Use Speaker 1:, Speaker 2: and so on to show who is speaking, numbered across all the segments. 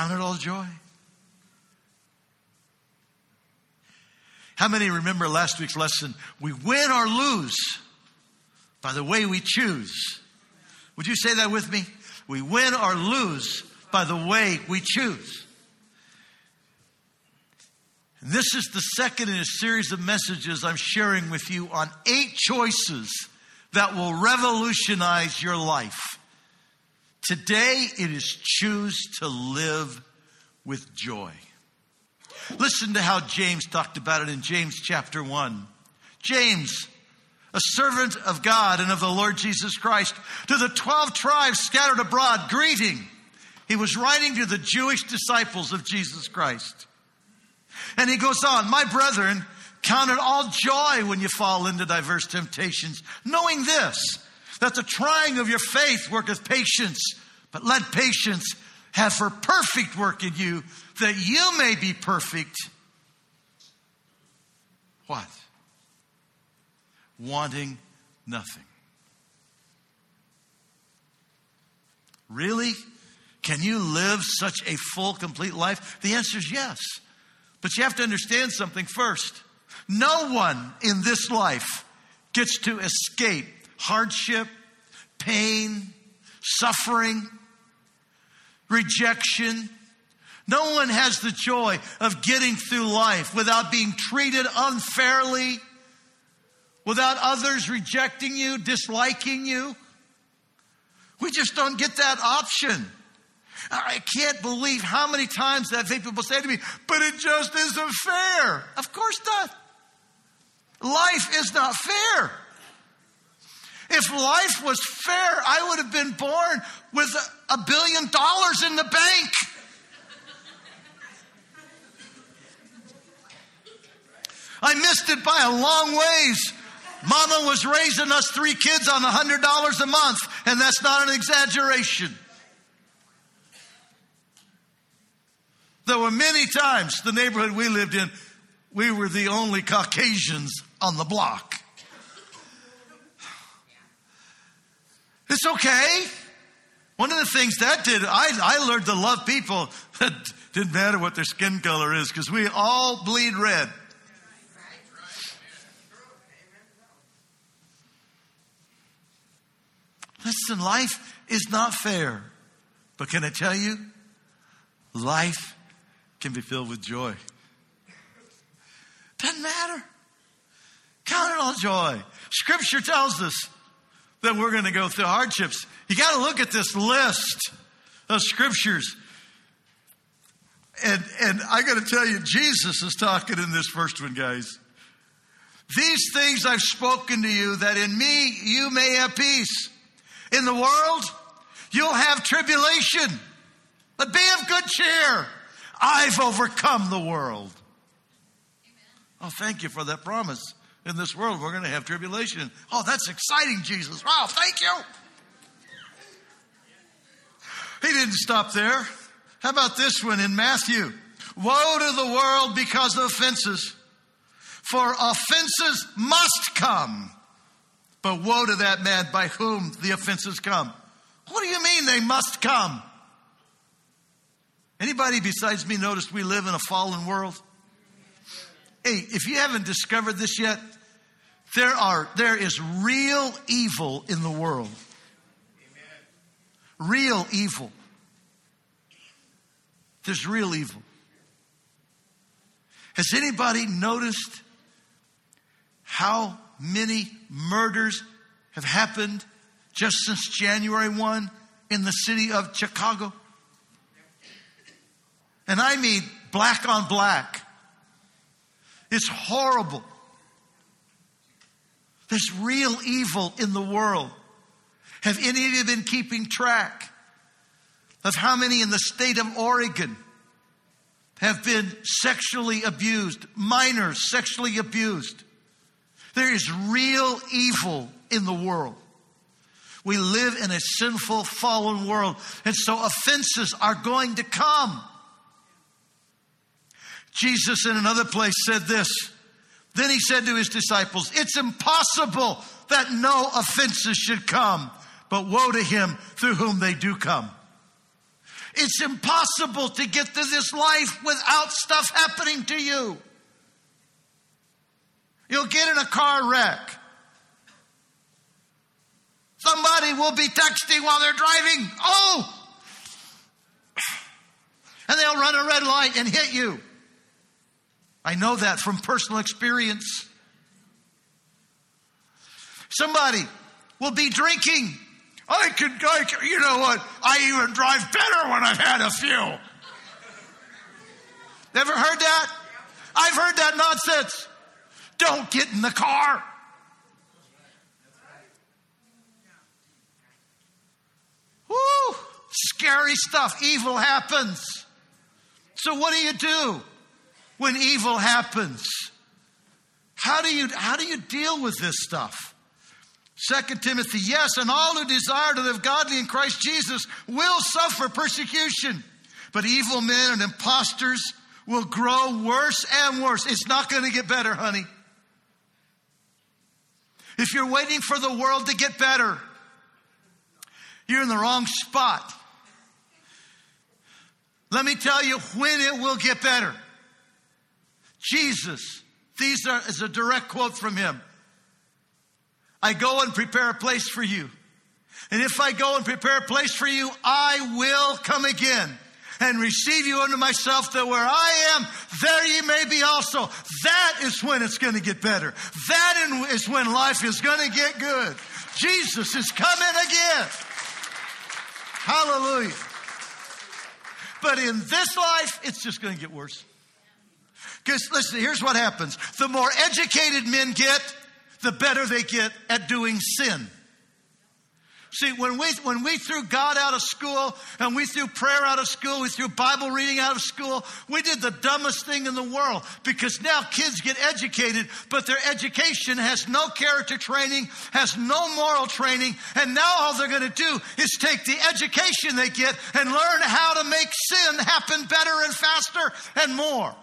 Speaker 1: Count it all joy. How many remember last week's lesson? We win or lose by the way we choose. Would you say that with me? We win or lose by the way we choose. This is the second in a series of messages I'm sharing with you on eight choices that will revolutionize your life. Today it is choose to live with joy. Listen to how James talked about it in James chapter 1. James, a servant of God and of the Lord Jesus Christ, to the 12 tribes scattered abroad, greeting. He was writing to the Jewish disciples of Jesus Christ. And he goes on, My brethren, count it all joy when you fall into diverse temptations, knowing this, that the trying of your faith worketh patience, but let patience have her perfect work in you, that you may be perfect. What? Wanting nothing. Really? Can you live such a full, complete life? The answer is yes. But you have to understand something first. No one in this life gets to escape hardship, pain, suffering, rejection. No one has the joy of getting through life without being treated unfairly, without others rejecting you, disliking you. We just don't get that option. I can't believe how many times that people say to me, but it just isn't fair. Of course not. Life is not fair. If life was fair, I would have been born with a billion dollars in the bank. I missed it by a long ways. Mama was raising us three kids on a hundred dollars a month, and that's not an exaggeration. There were many times the neighborhood we lived in, we were the only Caucasians on the block. It's okay. One of the things that did, I, I learned to love people that didn't matter what their skin color is because we all bleed red. Listen, life is not fair. But can I tell you, life can be filled with joy. Doesn't matter. Count it all joy. Scripture tells us that we're going to go through hardships. You got to look at this list of scriptures. And, and I got to tell you, Jesus is talking in this first one, guys. These things I've spoken to you, that in me you may have peace. In the world, you'll have tribulation, but be of good cheer. I've overcome the world. Oh, thank you for that promise in this world we're going to have tribulation. Oh, that's exciting, Jesus. Wow, thank you. He didn't stop there. How about this one in Matthew? Woe to the world because of offenses. For offenses must come. But woe to that man by whom the offenses come. What do you mean they must come? Anybody besides me noticed we live in a fallen world? Hey, if you haven't discovered this yet, there are there is real evil in the world. Real evil. There's real evil. Has anybody noticed how many murders have happened just since January 1 in the city of Chicago? And I mean black on black. It's horrible. There's real evil in the world. Have any of you been keeping track of how many in the state of Oregon have been sexually abused, minors sexually abused? There is real evil in the world. We live in a sinful, fallen world, and so offenses are going to come. Jesus, in another place, said this. Then he said to his disciples, It's impossible that no offenses should come, but woe to him through whom they do come. It's impossible to get through this life without stuff happening to you. You'll get in a car wreck. Somebody will be texting while they're driving. Oh! And they'll run a red light and hit you. I know that from personal experience. Somebody will be drinking. I can, I can, you know what? I even drive better when I've had a few. Ever heard that? I've heard that nonsense. Don't get in the car. Woo! Scary stuff. Evil happens. So what do you do when evil happens? How do you, how do you deal with this stuff? Second Timothy, yes, and all who desire to live godly in Christ Jesus will suffer persecution. But evil men and impostors will grow worse and worse. It's not going to get better, honey. If you're waiting for the world to get better, you're in the wrong spot. Let me tell you when it will get better. Jesus, these are is a direct quote from him. I go and prepare a place for you. And if I go and prepare a place for you, I will come again and receive you unto myself that where I am, there ye may be also. That is when it's going to get better. That is when life is going to get good. Jesus is coming again. Hallelujah. But in this life, it's just going to get worse. Because listen, here's what happens. The more educated men get, the better they get at doing sin. See, when we, when we threw God out of school and we threw prayer out of school, we threw Bible reading out of school, we did the dumbest thing in the world because now kids get educated, but their education has no character training, has no moral training, and now all they're going to do is take the education they get and learn how to make sin happen better and faster and more.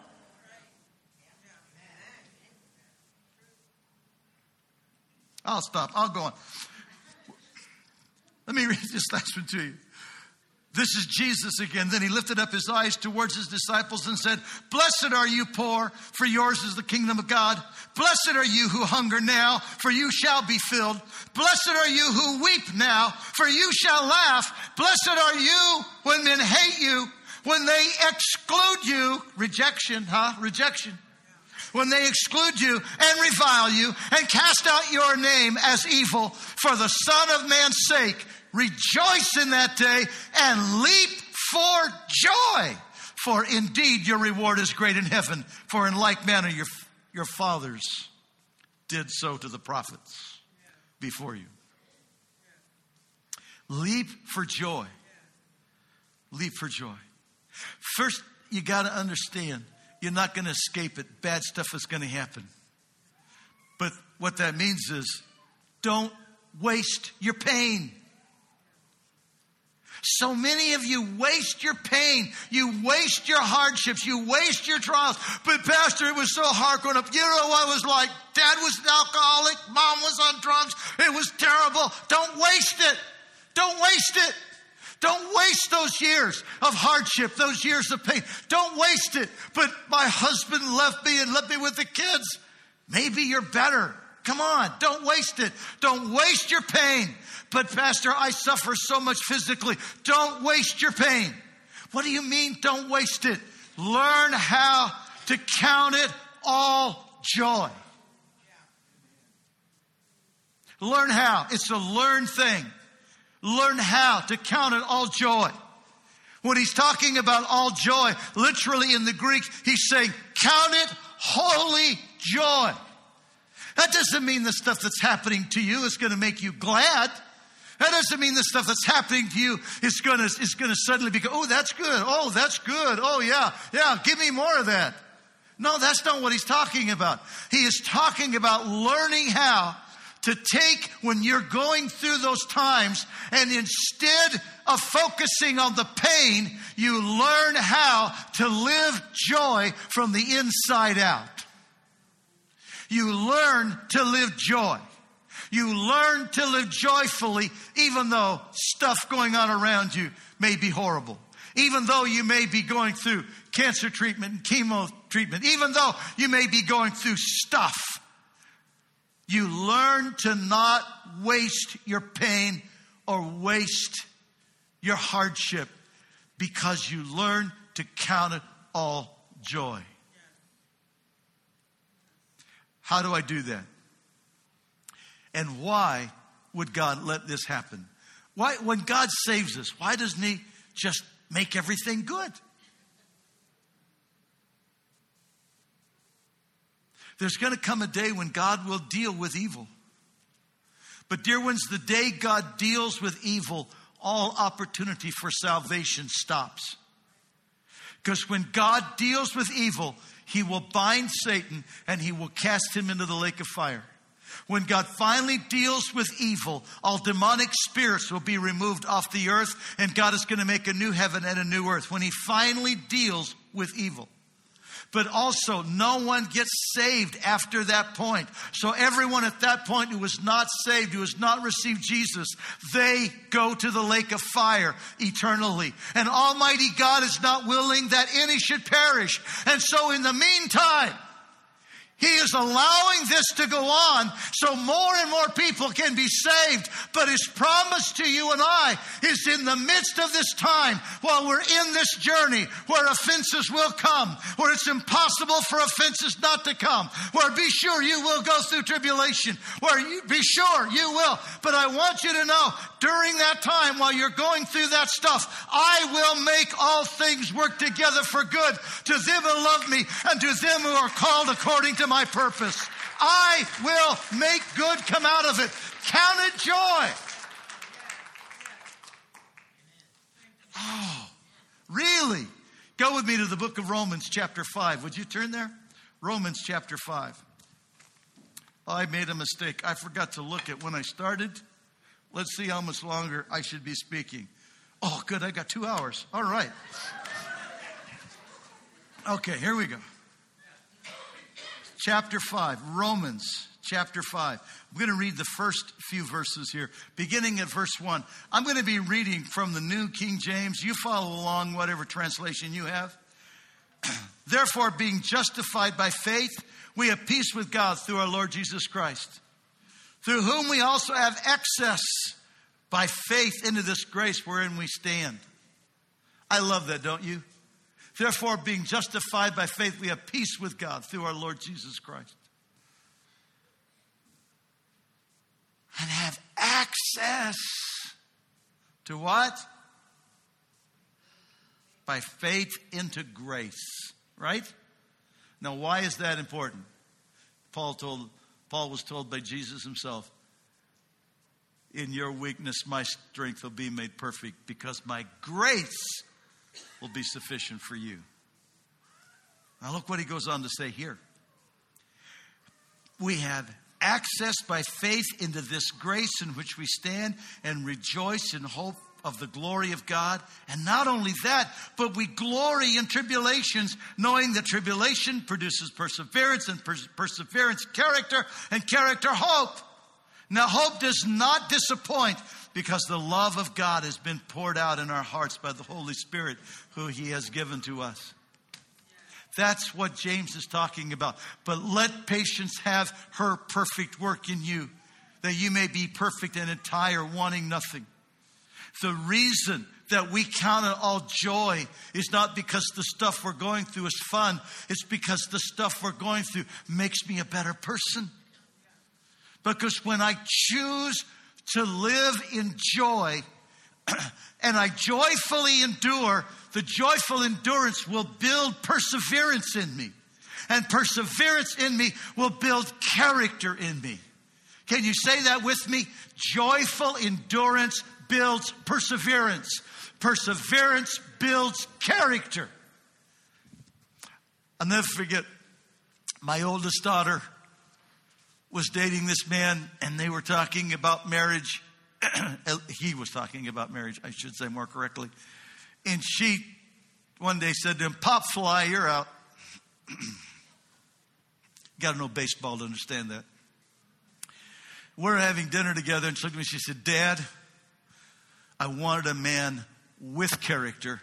Speaker 1: I'll stop. I'll go on. Let me read this last one to you. This is Jesus again. Then he lifted up his eyes towards his disciples and said, Blessed are you poor, for yours is the kingdom of God. Blessed are you who hunger now, for you shall be filled. Blessed are you who weep now, for you shall laugh. Blessed are you when men hate you, when they exclude you. Rejection, huh? Rejection when they exclude you and revile you and cast out your name as evil for the Son of Man's sake. Rejoice in that day and leap for joy. For indeed your reward is great in heaven. For in like manner your, your fathers did so to the prophets before you. Leap for joy. Leap for joy. First, you got to understand you're not going to escape it. Bad stuff is going to happen. But what that means is don't waste your pain. So many of you waste your pain. You waste your hardships. You waste your trials. But Pastor, it was so hard growing up. You know what it was like? Dad was an alcoholic. Mom was on drugs. It was terrible. Don't waste it. Don't waste it. Don't waste those years of hardship, those years of pain. Don't waste it. But my husband left me and left me with the kids. Maybe you're better. Come on, don't waste it. Don't waste your pain. But, Pastor, I suffer so much physically. Don't waste your pain. What do you mean, don't waste it? Learn how to count it all joy. Learn how. It's a learned thing. Learn how to count it all joy. When he's talking about all joy, literally in the Greek, he's saying, count it holy joy. That doesn't mean the stuff that's happening to you is going to make you glad. That doesn't mean the stuff that's happening to you is going to, is going to suddenly be, oh, that's good. Oh, that's good. Oh, yeah. Yeah. Give me more of that. No, that's not what he's talking about. He is talking about learning how to take when you're going through those times and instead of focusing on the pain, you learn how to live joy from the inside out. You learn to live joy. You learn to live joyfully even though stuff going on around you may be horrible. even though you may be going through cancer treatment and chemo treatment, even though you may be going through stuff, you learn to not waste your pain or waste your hardship because you learn to count it all joy. How do I do that? And why would God let this happen? Why, when God saves us, why doesn't He just make everything good? There's going to come a day when God will deal with evil. But, dear ones, the day God deals with evil, all opportunity for salvation stops. Because when God deals with evil, he will bind Satan and he will cast him into the lake of fire. When God finally deals with evil, all demonic spirits will be removed off the earth, and God is going to make a new heaven and a new earth. When He finally deals with evil but also no one gets saved after that point. So everyone at that point who was not saved, who has not received Jesus, they go to the lake of fire eternally. And Almighty God is not willing that any should perish. And so in the meantime, he is allowing this to go on so more and more people can be saved. But His promise to you and I is in the midst of this time, while we're in this journey, where offenses will come, where it's impossible for offenses not to come, where be sure you will go through tribulation, where you be sure you will. But I want you to know during that time, while you're going through that stuff, I will make all things work together for good to them who love me and to them who are called according to my purpose. I will make good come out of it. Count it joy. Oh, really? Go with me to the book of Romans, chapter 5. Would you turn there? Romans, chapter 5. Oh, I made a mistake. I forgot to look at when I started. Let's see how much longer I should be speaking. Oh, good. I got two hours. All right. Okay, here we go chapter 5, Romans chapter 5. I'm going to read the first few verses here, beginning at verse 1. I'm going to be reading from the New King James. You follow along, whatever translation you have. Therefore, being justified by faith, we have peace with God through our Lord Jesus Christ, through whom we also have access by faith into this grace wherein we stand. I love that, don't you? Therefore, being justified by faith, we have peace with God through our Lord Jesus Christ. And have access to what? By faith into grace, right? Now, why is that important? Paul told Paul was told by Jesus himself, in your weakness my strength will be made perfect because my grace will be sufficient for you. Now, look what he goes on to say here. We have access by faith into this grace in which we stand and rejoice in hope of the glory of God. And not only that, but we glory in tribulations, knowing that tribulation produces perseverance, and perseverance, character, and character, hope. Now, hope does not disappoint because the love of God has been poured out in our hearts by the Holy Spirit who He has given to us. That's what James is talking about. But let patience have her perfect work in you, that you may be perfect and entire, wanting nothing. The reason that we count it all joy is not because the stuff we're going through is fun, it's because the stuff we're going through makes me a better person. Because when I choose to live in joy and I joyfully endure, the joyful endurance will build perseverance in me. And perseverance in me will build character in me. Can you say that with me? Joyful endurance builds perseverance. Perseverance builds character. I'll never forget my oldest daughter was dating this man and they were talking about marriage. he was talking about marriage, I should say more correctly. And she one day said to him, Pop fly, you're out. Got to know baseball to understand that. We're having dinner together, and she looked at me. She said, Dad, I wanted a man with character,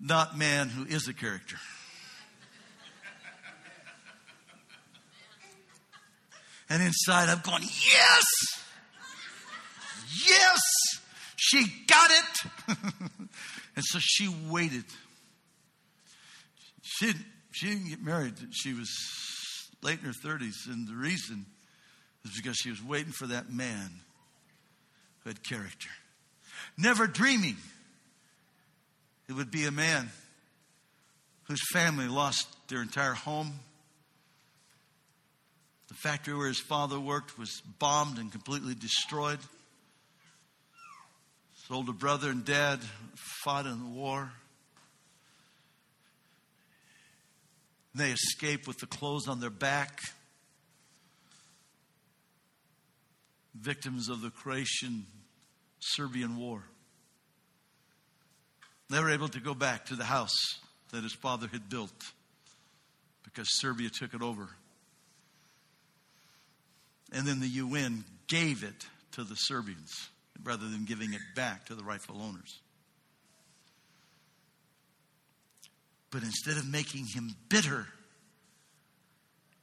Speaker 1: not man who is a character. And inside, I'm going, yes! Yes! She got it! and so she waited. She didn't, she didn't get married. She was late in her 30s. And the reason is because she was waiting for that man who had character. Never dreaming it would be a man whose family lost their entire home the factory where his father worked was bombed and completely destroyed. His older brother and dad fought in the war. They escaped with the clothes on their back. Victims of the Croatian Serbian war. They were able to go back to the house that his father had built because Serbia took it over and then the UN gave it to the Serbians rather than giving it back to the rightful owners. But instead of making him bitter,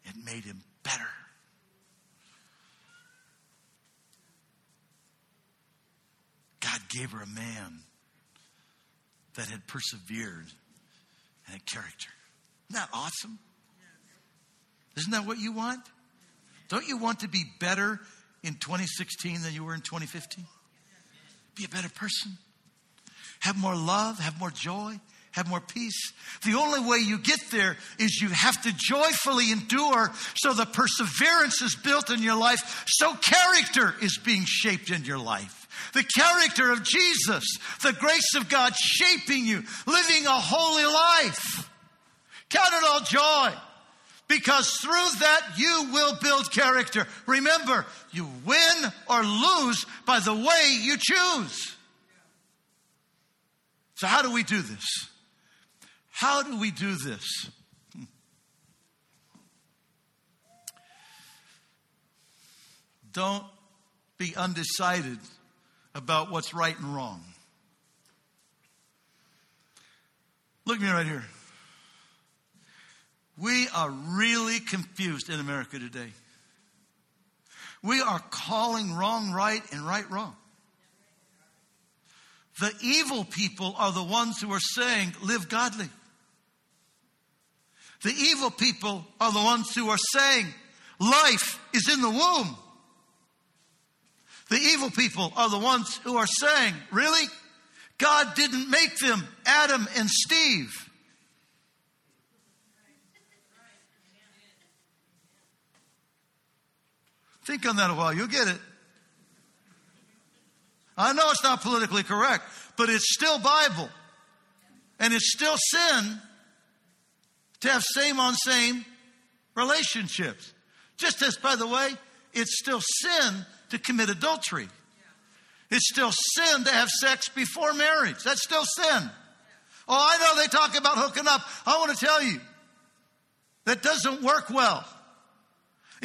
Speaker 1: it made him better. God gave her a man that had persevered and had character. Isn't that awesome? Isn't that what you want? Don't you want to be better in 2016 than you were in 2015? Be a better person. Have more love, have more joy, have more peace. The only way you get there is you have to joyfully endure so the perseverance is built in your life, so character is being shaped in your life. The character of Jesus, the grace of God shaping you, living a holy life. Count it all joy because through that you will build character. Remember, you win or lose by the way you choose. So, how do we do this? How do we do this? Don't be undecided about what's right and wrong. Look at me right here. We are really confused in America today. We are calling wrong right and right wrong. The evil people are the ones who are saying, live godly. The evil people are the ones who are saying, life is in the womb. The evil people are the ones who are saying, really? God didn't make them Adam and Steve. Think on that a while, you'll get it. I know it's not politically correct, but it's still Bible. And it's still sin to have same on same relationships. Just as, by the way, it's still sin to commit adultery. It's still sin to have sex before marriage. That's still sin. Oh, I know they talk about hooking up. I want to tell you that doesn't work well.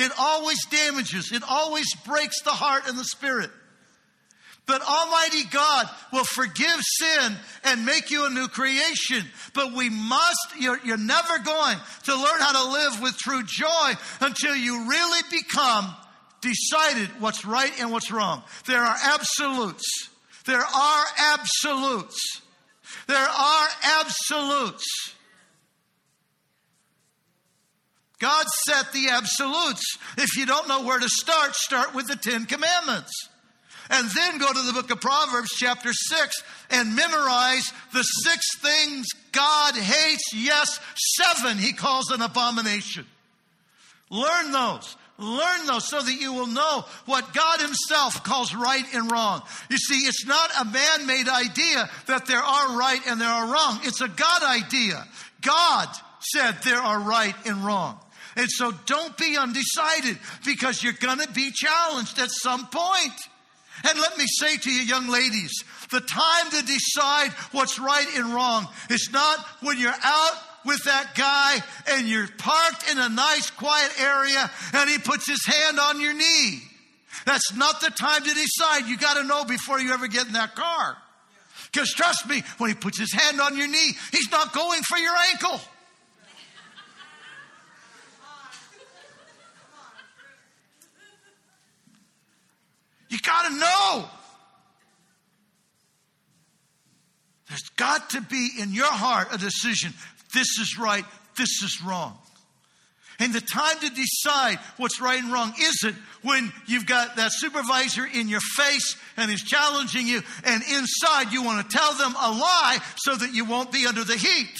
Speaker 1: It always damages, it always breaks the heart and the spirit. But Almighty God will forgive sin and make you a new creation. But we must, you're, you're, never going to learn how to live with true joy until you really become decided what's right and what's wrong. There are absolutes. There are absolutes. There are absolutes. God set the absolutes. If you don't know where to start, start with the Ten Commandments. And then go to the book of Proverbs, chapter 6, and memorize the six things God hates. Yes, seven he calls an abomination. Learn those. Learn those so that you will know what God Himself calls right and wrong. You see, it's not a man made idea that there are right and there are wrong. It's a God idea. God said there are right and wrong. And so don't be undecided because you're going to be challenged at some point. And let me say to you, young ladies, the time to decide what's right and wrong is not when you're out with that guy and you're parked in a nice quiet area and he puts his hand on your knee. That's not the time to decide. You got to know before you ever get in that car. Because trust me, when he puts his hand on your knee, he's not going for your ankle. You got to know. There's got to be in your heart a decision this is right, this is wrong. And the time to decide what's right and wrong isn't when you've got that supervisor in your face and is challenging you, and inside you want to tell them a lie so that you won't be under the heat.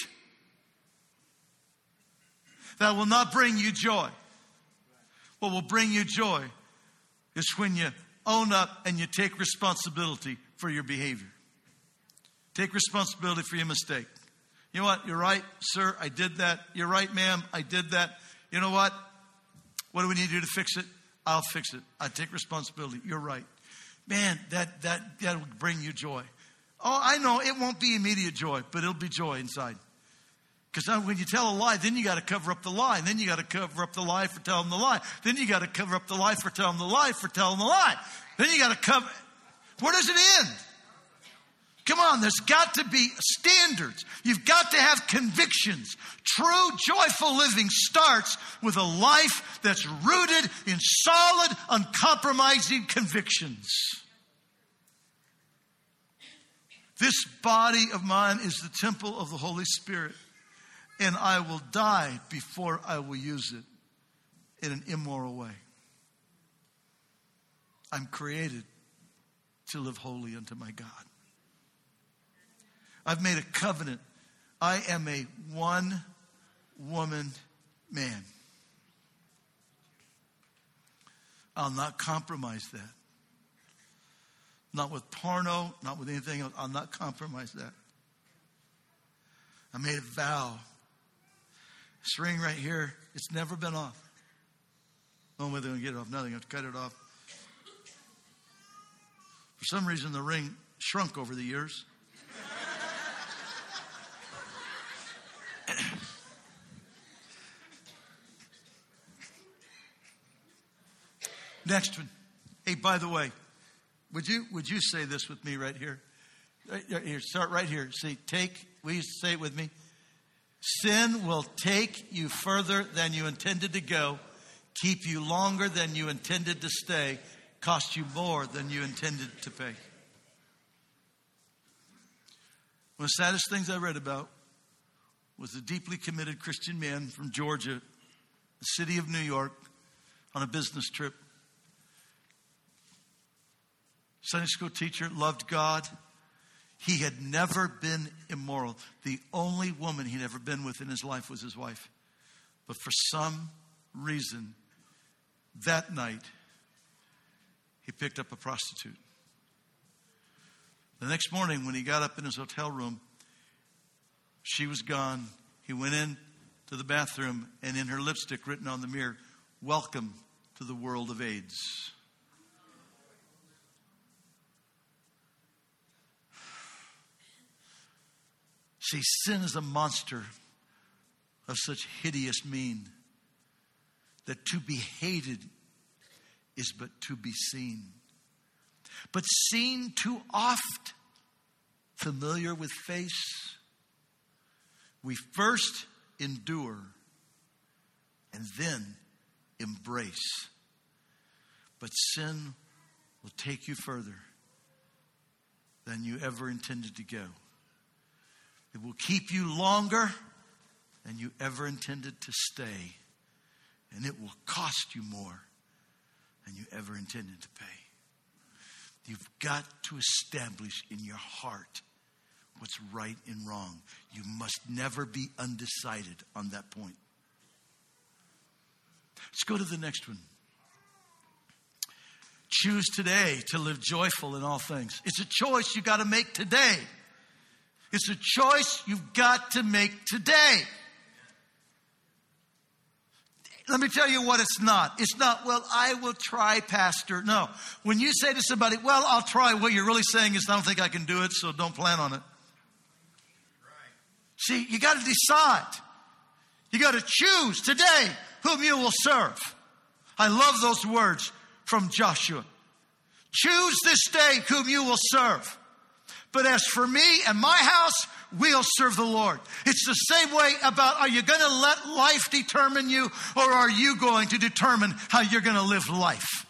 Speaker 1: That will not bring you joy. What will bring you joy is when you own up and you take responsibility for your behavior. Take responsibility for your mistake. You know what? You're right, sir. I did that. You're right, ma'am. I did that. You know what? What do we need to do to fix it? I'll fix it. I take responsibility. You're right. Man, that that that'll bring you joy. Oh, I know it won't be immediate joy, but it'll be joy inside. Because when you tell a lie, then you got to cover up the lie. And then you got to cover up the lie for telling the lie. Then you got to cover up the lie for telling the lie for telling the lie. Then you got to cover. Where does it end? Come on, there's got to be standards. You've got to have convictions. True, joyful living starts with a life that's rooted in solid, uncompromising convictions. This body of mine is the temple of the Holy Spirit, and I will die before I will use it in an immoral way. I'm created to live holy unto my God. I've made a covenant. I am a one woman man. I'll not compromise that. Not with porno, not with anything else. I'll not compromise that. I made a vow. This ring right here, it's never been off. No way they're going to get it off. Nothing. I have to cut it off. For some reason, the ring shrunk over the years. Next one. Hey, by the way, would you would you say this with me right here? Right Here, start right here. See, take. Will you say it with me? Sin will take you further than you intended to go, keep you longer than you intended to stay, cost you more than you intended to pay. One of the saddest things I read about was a deeply committed Christian man from Georgia, the city of New York, on a business trip. Sunday school teacher, loved God. He had never been immoral. The only woman he'd ever been with in his life was his wife. But for some reason, that night, he picked up a prostitute. The next morning, when he got up in his hotel room, she was gone. He went in to the bathroom, and in her lipstick, written on the mirror, Welcome to the world of AIDS. See, sin is a monster of such hideous mien that to be hated is but to be seen. But seen too oft, familiar with face, we first endure and then embrace. But sin will take you further than you ever intended to go. It will keep you longer than you ever intended to stay. And it will cost you more than you ever intended to pay. You've got to establish in your heart what's right and wrong. You must never be undecided on that point. Let's go to the next one. Choose today to live joyful in all things. It's a choice you got to make today. It's a choice you've got to make today. Let me tell you what it's not. It's not, well, I will try, Pastor. No. When you say to somebody, well, I'll try, what you're really saying is, I don't think I can do it, so don't plan on it. See, you got to decide. You got to choose today whom you will serve. I love those words from Joshua. Choose this day whom you will serve. But as for me and my house, we'll serve the Lord. It's the same way about are you going to let life determine you or are you going to determine how you're going to live life?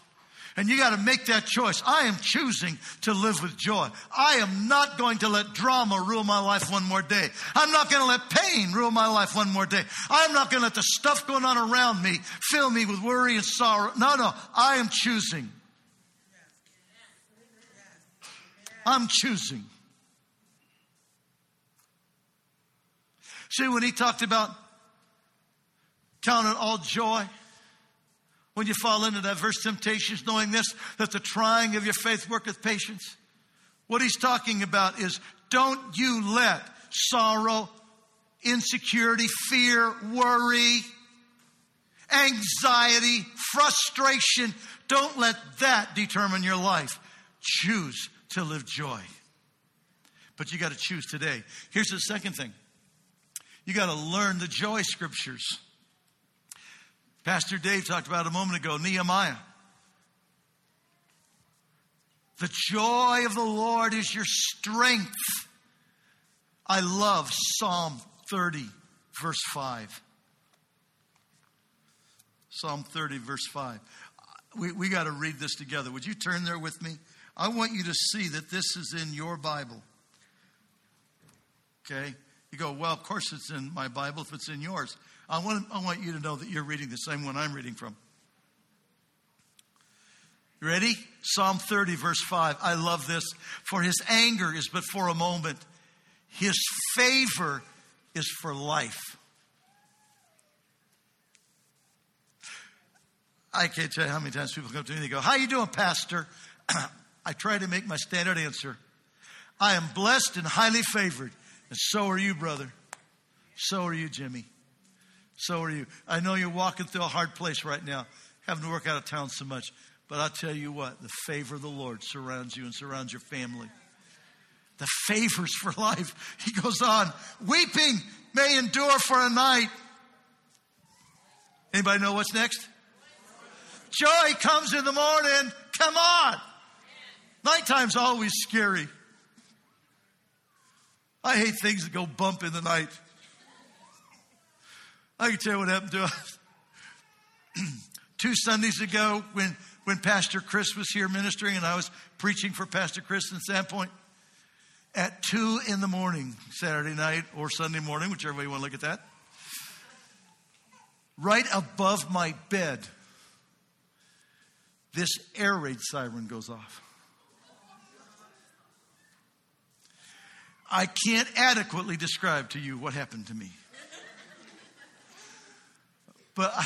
Speaker 1: And you got to make that choice. I am choosing to live with joy. I am not going to let drama rule my life one more day. I'm not going to let pain rule my life one more day. I'm not going to let the stuff going on around me fill me with worry and sorrow. No, no. I am choosing. I'm choosing. See, when he talked about counting all joy, when you fall into diverse temptations, knowing this, that the trying of your faith worketh patience. What he's talking about is don't you let sorrow, insecurity, fear, worry, anxiety, frustration, don't let that determine your life. Choose to live joy. But you got to choose today. Here's the second thing you got to learn the joy scriptures. Pastor Dave talked about a moment ago Nehemiah. The joy of the Lord is your strength. I love Psalm 30, verse 5. Psalm 30, verse 5. We, we got to read this together. Would you turn there with me? I want you to see that this is in your Bible. Okay? You go, well, of course it's in my Bible if it's in yours. I want, I want you to know that you're reading the same one I'm reading from. You ready? Psalm 30, verse 5. I love this. For his anger is but for a moment, his favor is for life. I can't tell you how many times people come to me and they go, How are you doing, Pastor? I try to make my standard answer. I am blessed and highly favored, and so are you, brother. So are you, Jimmy. So are you. I know you're walking through a hard place right now, having to work out of town so much. But I'll tell you what, the favor of the Lord surrounds you and surrounds your family. The favors for life. He goes on, weeping may endure for a night. Anybody know what's next? Joy comes in the morning. Come on. Nighttime's always scary. I hate things that go bump in the night. I can tell you what happened to us. Two Sundays ago, when, when Pastor Chris was here ministering and I was preaching for Pastor Chris in Sandpoint, at 2 in the morning, Saturday night or Sunday morning, whichever way you want to look at that, right above my bed, this air raid siren goes off. I can't adequately describe to you what happened to me. But I,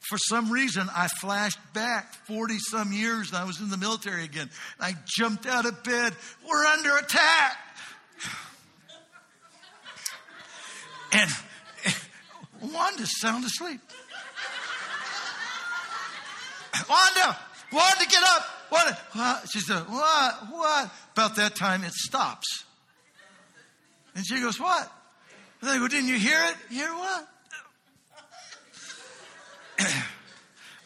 Speaker 1: for some reason, I flashed back 40 some years and I was in the military again. I jumped out of bed. We're under attack. And, and Wanda's sound asleep. Wanda, Wanda, get up. Wanda. what? She said, What? What? About that time, it stops. And she goes, What? And I go, Didn't you hear it? Hear what?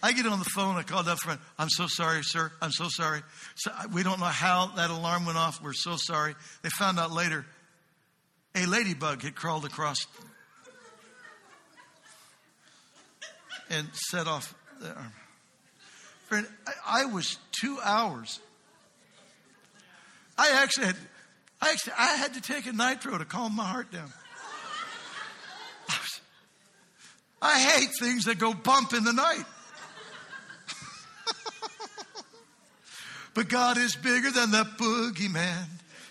Speaker 1: I get on the phone. I called up friend. I'm so sorry, sir. I'm so sorry. So we don't know how that alarm went off. We're so sorry. They found out later a ladybug had crawled across and set off the arm. Friend, I, I was two hours. I actually had, I actually, I had to take a nitro to calm my heart down. I hate things that go bump in the night. but God is bigger than the boogeyman.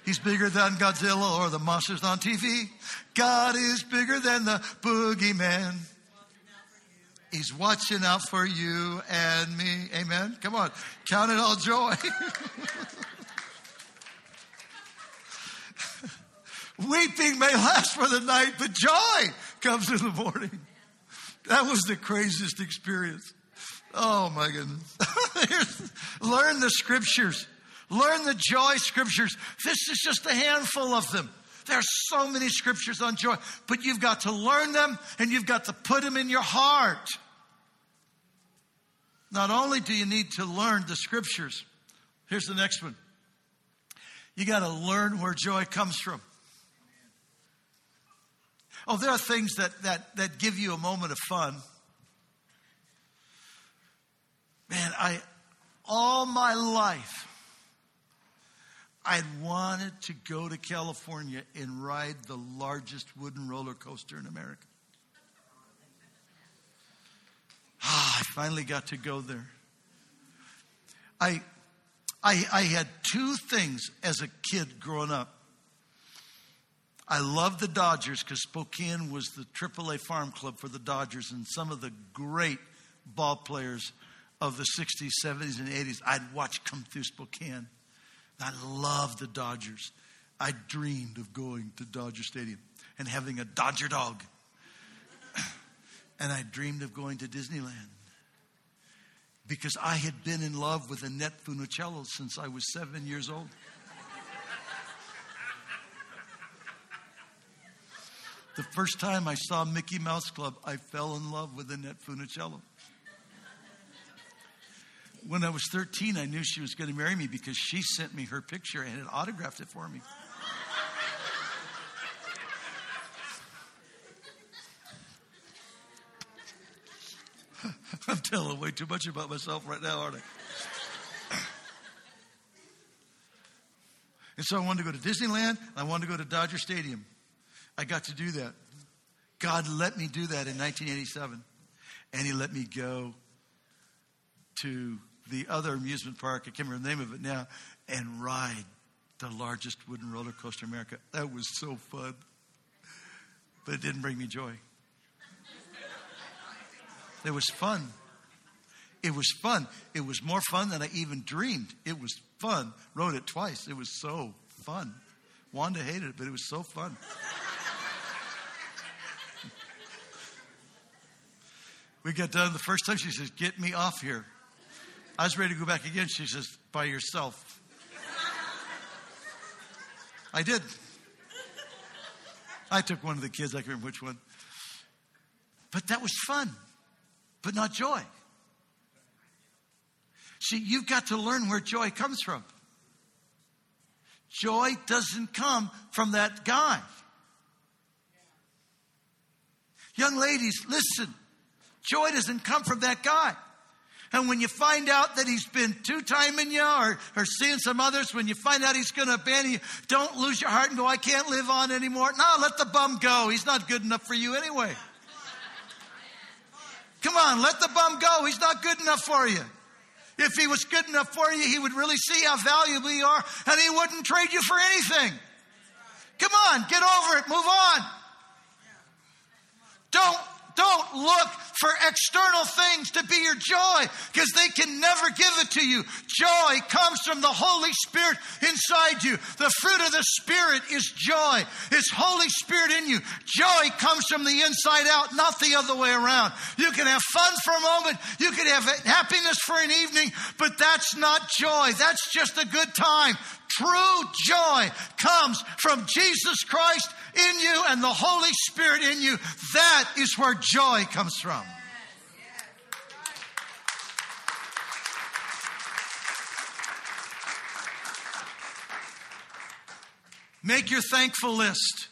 Speaker 1: He's bigger than Godzilla or the monsters on TV. God is bigger than the boogeyman. He's watching out for you and me. Amen. Come on. Count it all joy. Weeping may last for the night, but joy comes in the morning. That was the craziest experience. Oh my goodness. Learn the scriptures. Learn the joy scriptures. This is just a handful of them. There are so many scriptures on joy, but you've got to learn them and you've got to put them in your heart. Not only do you need to learn the scriptures, here's the next one. You got to learn where joy comes from. Oh, there are things that, that, that give you a moment of fun. Man, I, all my life, I'd wanted to go to California and ride the largest wooden roller coaster in America. Ah, I finally got to go there. I, I, I had two things as a kid growing up. I loved the Dodgers because Spokane was the AAA farm club for the Dodgers, and some of the great ball players of the 60s, 70s, and 80s I'd watch come through Spokane. I loved the Dodgers. I dreamed of going to Dodger Stadium and having a Dodger dog. and I dreamed of going to Disneyland because I had been in love with Annette Funicello since I was seven years old. The first time I saw Mickey Mouse Club, I fell in love with Annette Funicello. When I was 13, I knew she was going to marry me because she sent me her picture and had autographed it for me. I'm telling way too much about myself right now, aren't I? and so I wanted to go to Disneyland. I wanted to go to Dodger Stadium. I got to do that. God let me do that in 1987. And He let me go to the other amusement park, I can't remember the name of it now, and ride the largest wooden roller coaster in America. That was so fun. But it didn't bring me joy. It was fun. It was fun. It was more fun than I even dreamed. It was fun. Wrote it twice. It was so fun. Wanda hated it, but it was so fun. We got done the first time. She says, Get me off here. I was ready to go back again. She says, By yourself. I did. I took one of the kids, I can't remember which one. But that was fun but not joy. See, you've got to learn where joy comes from. Joy doesn't come from that guy. Young ladies, listen. Joy doesn't come from that guy. And when you find out that he's been two timing you or, or seeing some others, when you find out he's going to abandon you, don't lose your heart and go, I can't live on anymore. No, let the bum go. He's not good enough for you anyway. Come on, let the bum go. He's not good enough for you. If he was good enough for you, he would really see how valuable you are and he wouldn't trade you for anything. Come on, get over it, move on. Don't don't look for external things to be your joy because they can never give it to you. Joy comes from the Holy Spirit inside you. The fruit of the Spirit is joy. It's Holy Spirit in you. Joy comes from the inside out, not the other way around. You can have fun for a moment. You can have happiness for an evening, but that's not joy. That's just a good time. True joy comes from Jesus Christ in you and the Holy Spirit in you. That is where joy comes from. Make your thankful list.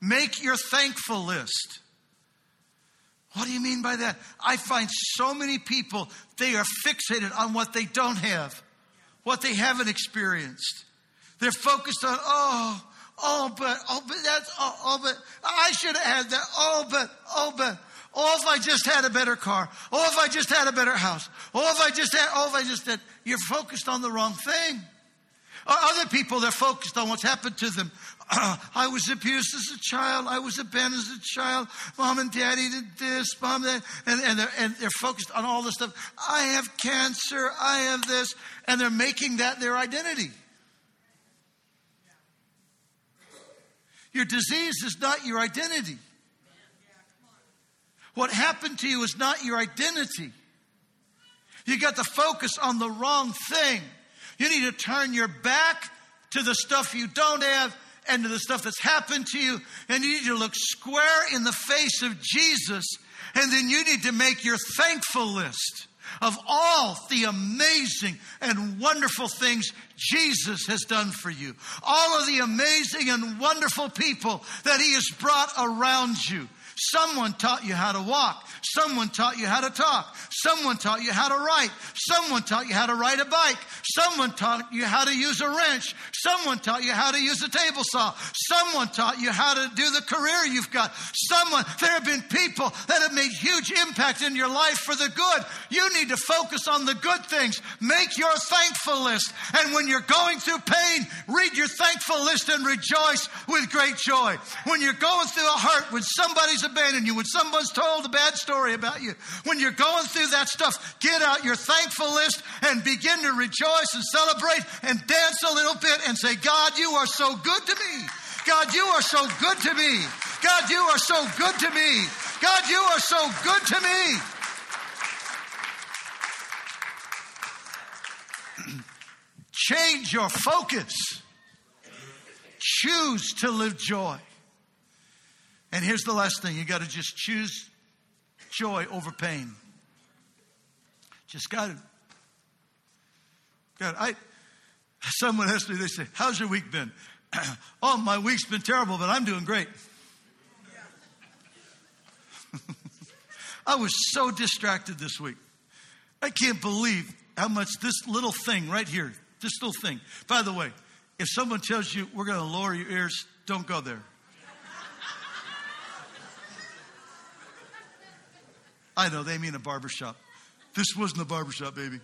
Speaker 1: Make your thankful list. What do you mean by that? I find so many people, they are fixated on what they don't have what they haven't experienced. They're focused on, oh, oh, but, oh, but that's, oh, oh, but I should have had that. Oh, but, oh, but, oh, if I just had a better car. Oh, if I just had a better house. Oh, if I just had, oh, if I just had. You're focused on the wrong thing. Or other people, they're focused on what's happened to them. I was abused as a child. I was abandoned as a child. Mom and daddy did this. Mom, that. And, and, they're, and they're focused on all this stuff. I have cancer. I have this. And they're making that their identity. Your disease is not your identity. What happened to you is not your identity. You got to focus on the wrong thing. You need to turn your back to the stuff you don't have and to the stuff that's happened to you. And you need to look square in the face of Jesus. And then you need to make your thankful list. Of all the amazing and wonderful things Jesus has done for you. All of the amazing and wonderful people that He has brought around you. Someone taught you how to walk. Someone taught you how to talk. Someone taught you how to write. Someone taught you how to ride a bike. Someone taught you how to use a wrench. Someone taught you how to use a table saw. Someone taught you how to do the career you've got. Someone, there have been people that have made huge impact in your life for the good. You need to focus on the good things. Make your thankful list. And when you're going through pain, read your thankful list and rejoice with great joy. When you're going through a hurt, when somebody's abandoned you, when someone's told a bad story about you, when you're going through that stuff, get out your thankful list and begin to rejoice and celebrate and dance a little bit and say, God, you are so good to me. God, you are so good to me. God, you are so good to me. God, you are so good to me. Change your focus. Choose to live joy. And here's the last thing you got to just choose joy over pain. Just got to. God, I. Someone asked me, they say, How's your week been? oh, my week's been terrible, but I'm doing great. I was so distracted this week. I can't believe how much this little thing right here, this little thing. By the way, if someone tells you we're going to lower your ears, don't go there. I know they mean a barbershop. This wasn't a barbershop, baby.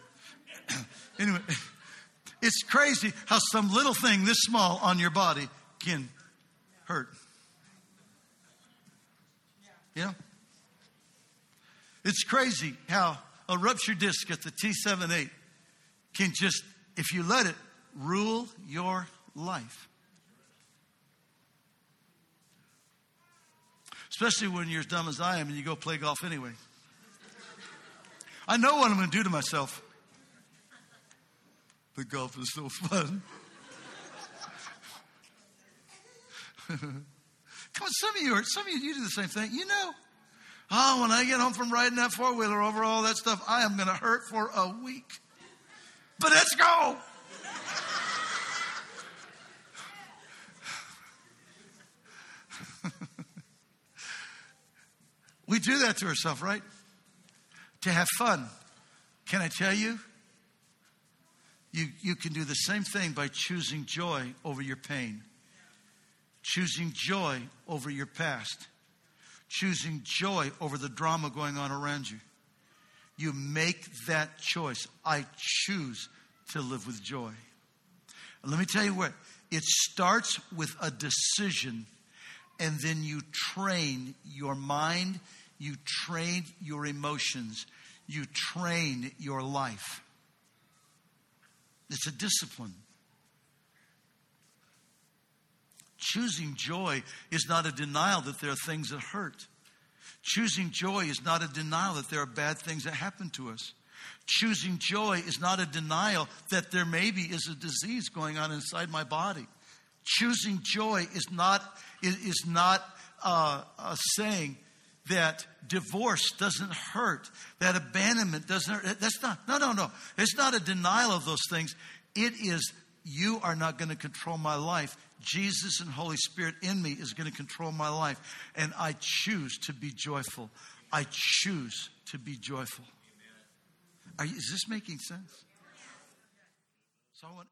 Speaker 1: anyway, it's crazy how some little thing this small on your body can hurt. You know? It's crazy how a ruptured disc at the T78 can just, if you let it, rule your life. Especially when you're as dumb as I am and you go play golf anyway. I know what I'm going to do to myself. The golf is so fun. Come on, some of you are, some of you, you do the same thing. You know, oh, when I get home from riding that four wheeler over all that stuff, I am going to hurt for a week. But let's go. we do that to ourselves, right? To have fun. Can I tell you? You, you can do the same thing by choosing joy over your pain, choosing joy over your past, choosing joy over the drama going on around you. You make that choice. I choose to live with joy. And let me tell you what, it starts with a decision, and then you train your mind you train your emotions. You train your life. It's a discipline. Choosing joy is not a denial that there are things that hurt. Choosing joy is not a denial that there are bad things that happen to us. Choosing joy is not a denial that there maybe is a disease going on inside my body. Choosing joy is not, is not uh, a saying that divorce doesn't hurt, that abandonment doesn't hurt. That's not, no, no, no. It's not a denial of those things. It is, you are not going to control my life. Jesus and Holy Spirit in me is going to control my life. And I choose to be joyful. I choose to be joyful. You, is this making sense? So I want.